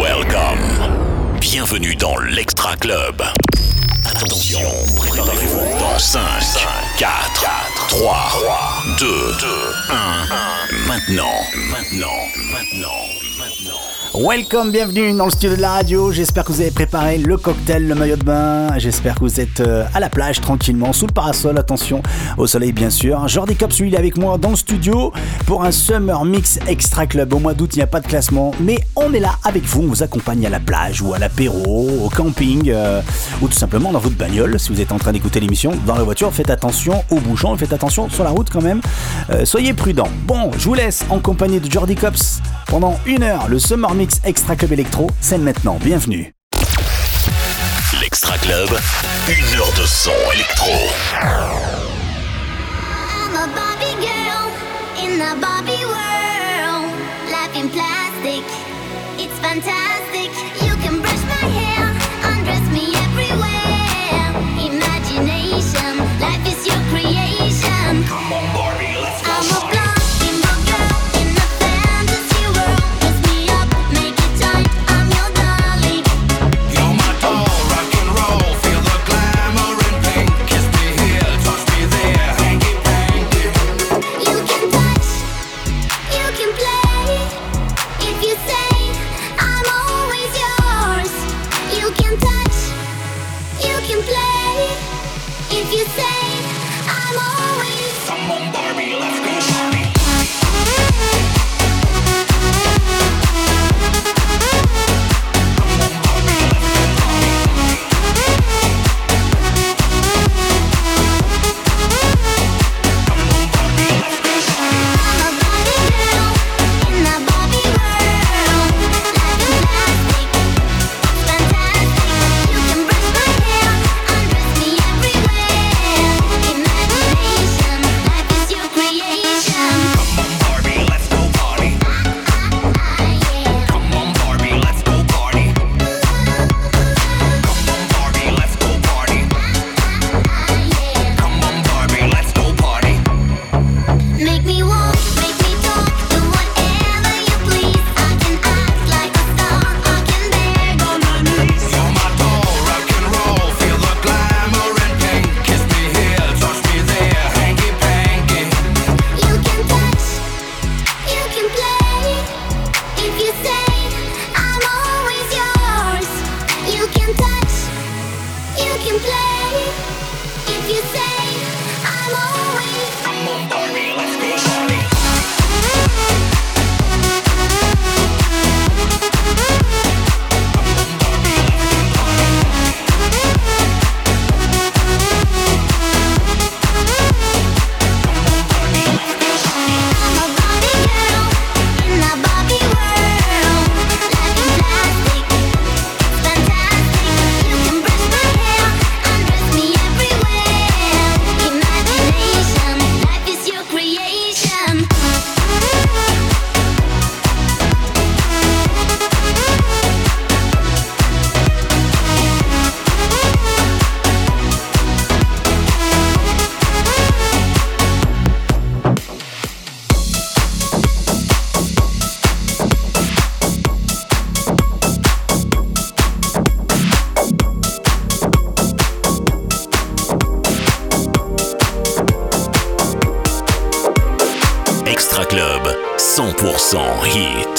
Welcome. Bienvenue dans l'Extra Club. Attention, préparez-vous dans 5, 4, 3, 2, 1. Maintenant, maintenant, maintenant, maintenant. Welcome, bienvenue dans le studio de la radio. J'espère que vous avez préparé le cocktail, le maillot de bain. J'espère que vous êtes euh, à la plage tranquillement, sous le parasol. Attention au soleil, bien sûr. Jordi Cops, lui, il est avec moi dans le studio pour un Summer Mix Extra Club. Au mois d'août, il n'y a pas de classement, mais on est là avec vous. On vous accompagne à la plage ou à l'apéro, au camping euh, ou tout simplement dans votre bagnole. Si vous êtes en train d'écouter l'émission dans la voiture, faites attention aux bouchons, faites attention sur la route quand même. Euh, soyez prudents. Bon, je vous laisse en compagnie de Jordi Cops pendant une heure. Le Summer Mix Extra Club Electro, c'est maintenant. Bienvenue. L'Extra Club, une heure de son électro. I'm a Barbie girl in the Barbie world. Life in plastic, it's fantastic. 桑热。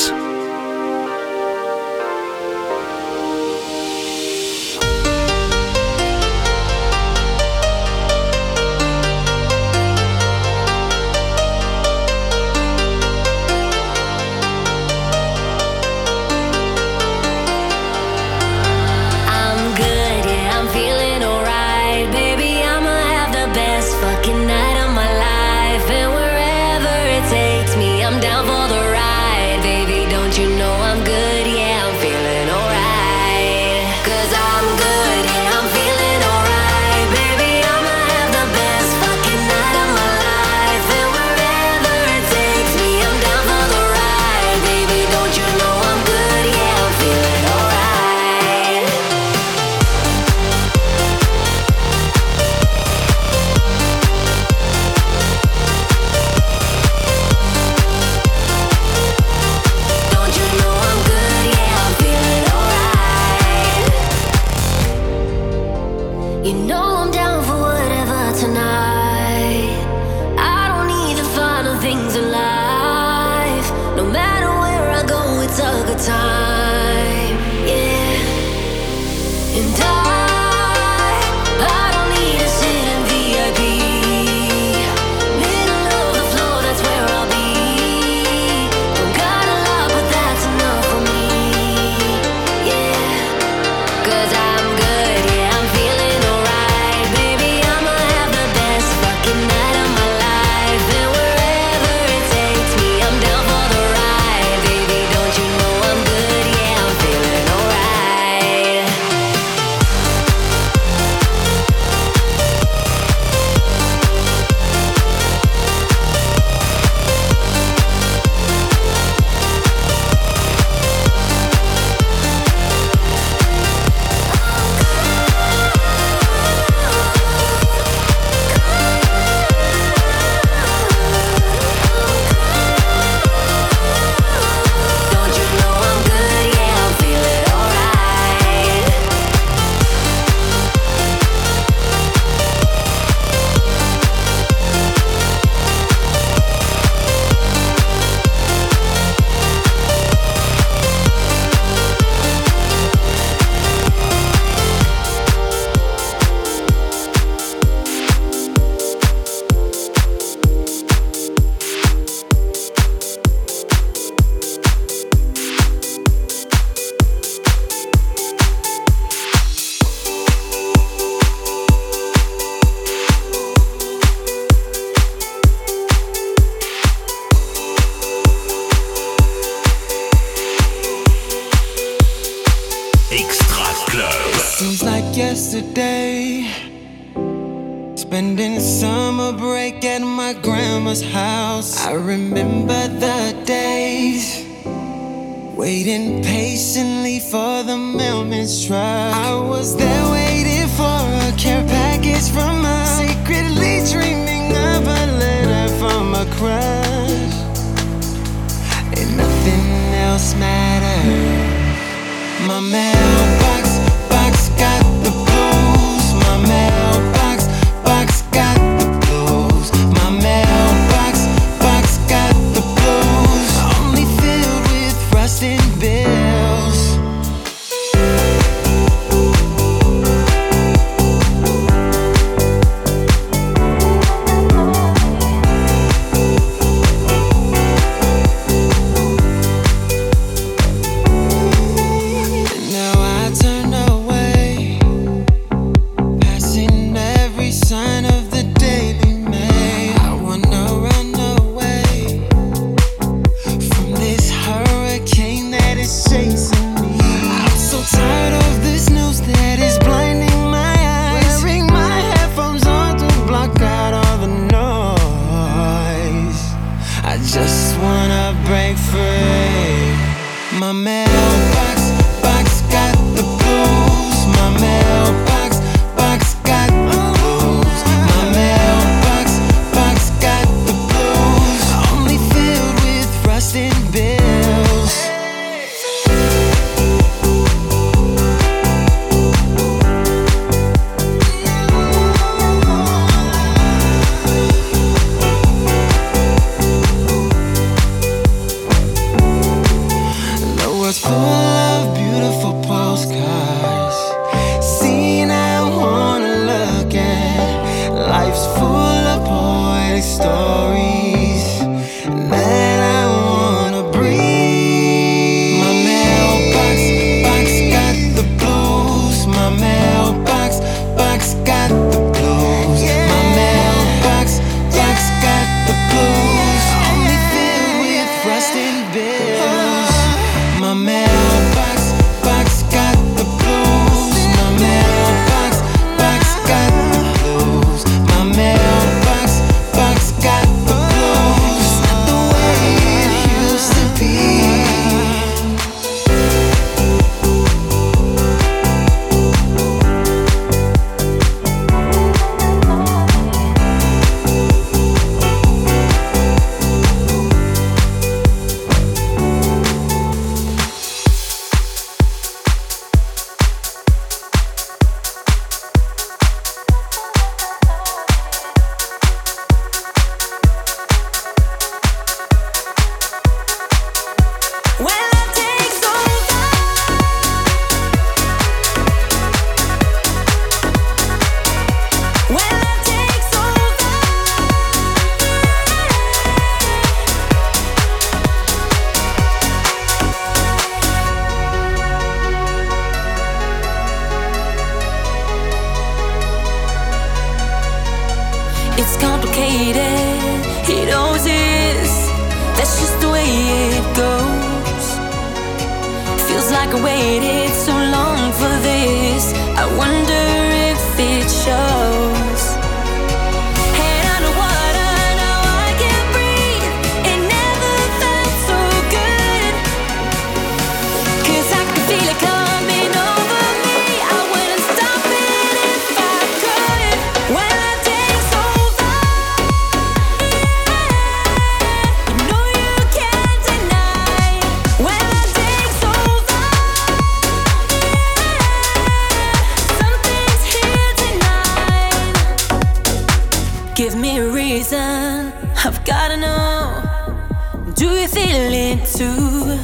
Too?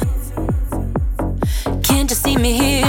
Can't you see me here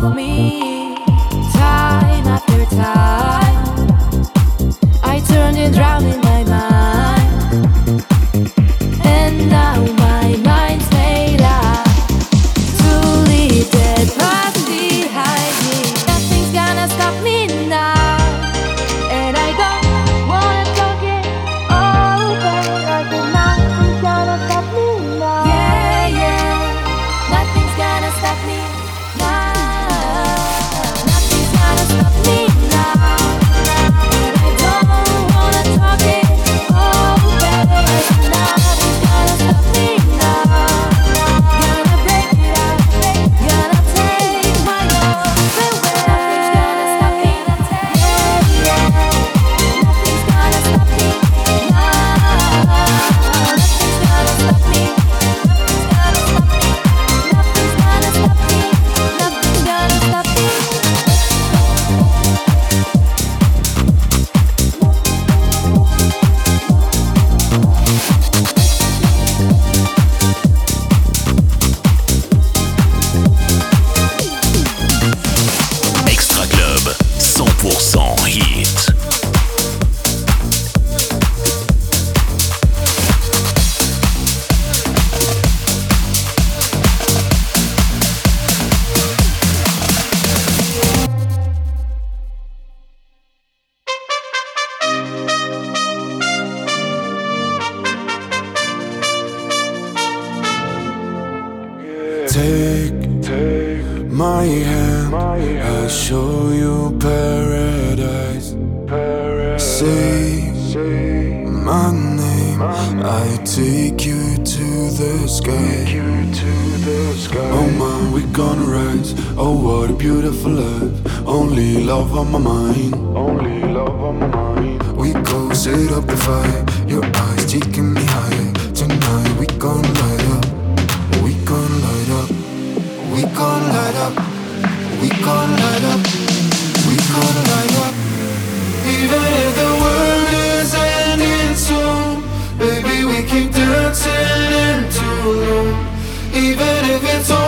For me. say my name. My name. I take you to the sky. Take you to the sky. Oh my, we gonna rise. Oh what a beautiful life. Only love on my mind. Only love on my mind. We go set up the fire. Your eyes taking me higher. Tonight we gon' light up. We gon' light up. We gon' light up. We gon' turn into a loop, even if it's.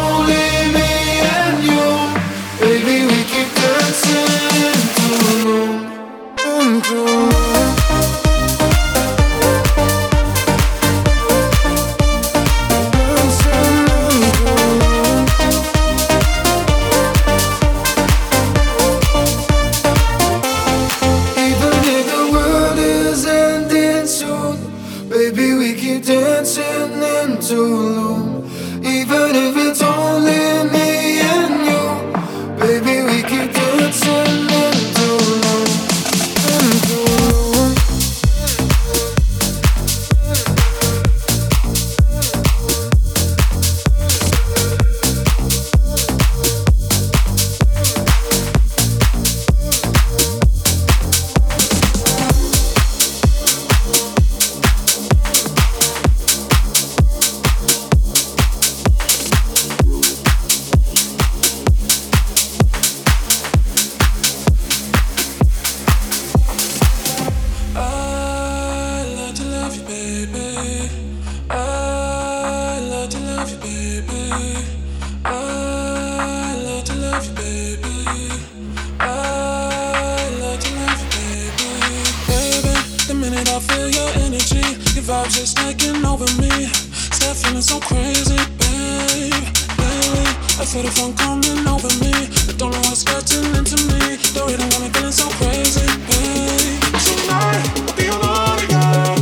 Vibes just taking over me. Start feeling so crazy, babe. Baby, I feel the phone coming over me. I don't know what's getting into me. The rhythm got me feeling so crazy, babe. Tonight, I'll be alone again.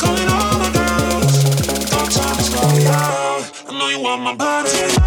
Calling all my girls. Don't time to slow out. I know you want my body.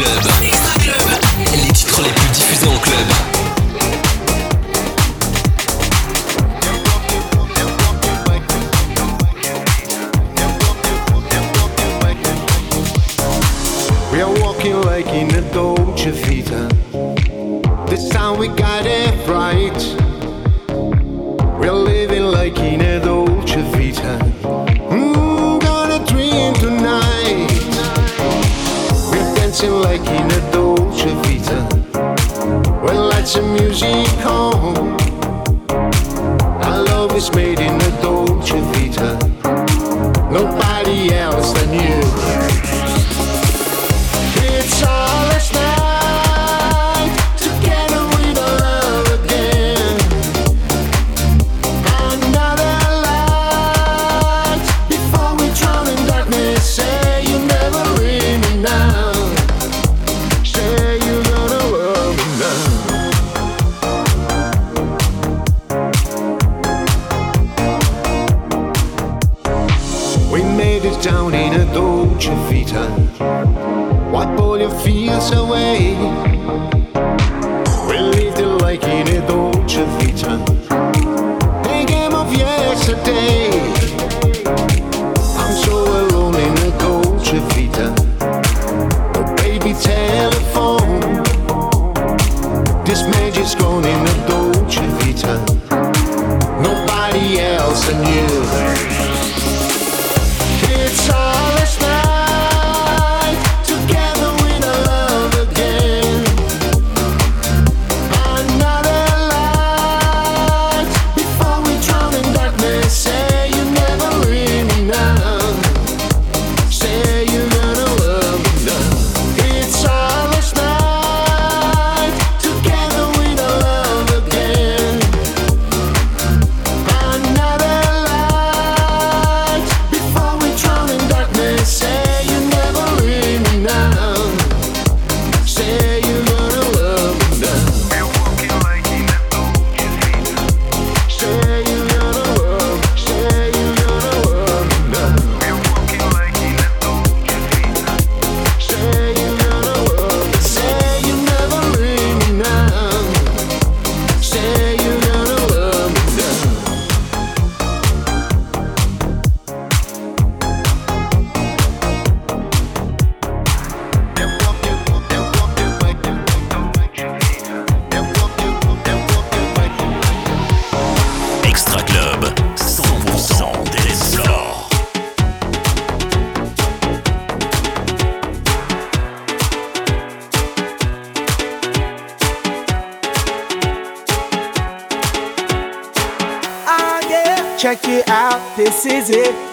Club.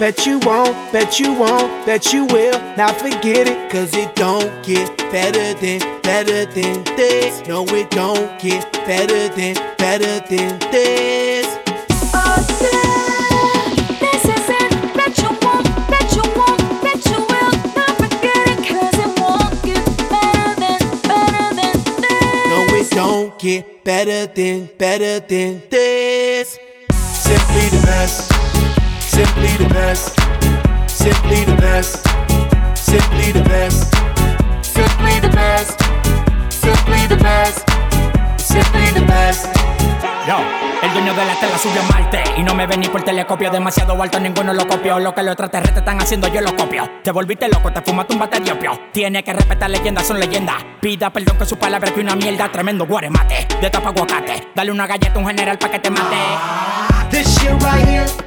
Bet you won't, bet you won't, bet you will. Now forget it, cause it don't get better than, better than this. No, it don't get better than, better than this. The best, simply the best. Yo, el dueño de la tela subió a Marte Y no me ven ni por telescopio. Demasiado alto, ninguno lo copió. Lo que los extraterrestres están haciendo, yo lo copio. Te volviste loco, te fumaste un bate de opio. Tiene que respetar leyendas, son leyendas. Pida perdón que su palabra que una mierda Tremendo guaremate, de tapa aguacate Dale una galleta a un general pa' que te mate. This shit right here,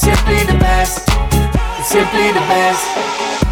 Simply the best. It's simply the best.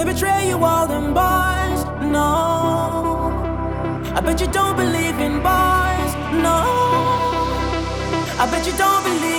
They betray you all them boys, no. I bet you don't believe in boys, no. I bet you don't believe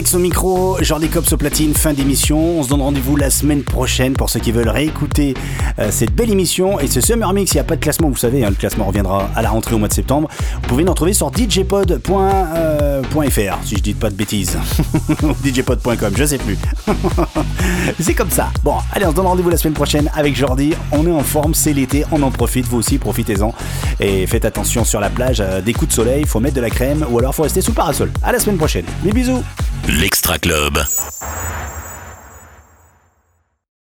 Euh, au micro, Jordi Cops au platine, fin d'émission. On se donne rendez-vous la semaine prochaine pour ceux qui veulent réécouter euh, cette belle émission. Et ce Summer Mix, il n'y a pas de classement, vous savez, hein, le classement reviendra à la rentrée au mois de septembre. Vous pouvez nous retrouver sur djpod.fr, si je dis pas de bêtises. djpod.com, je sais plus. c'est comme ça. Bon, allez, on se donne rendez-vous la semaine prochaine avec Jordi. On est en forme, c'est l'été, on en profite, vous aussi, profitez-en. Et faites attention sur la plage, euh, des coups de soleil, faut mettre de la crème ou alors faut rester sous parasol. À la semaine prochaine. Mes bisous. L'Extra Club,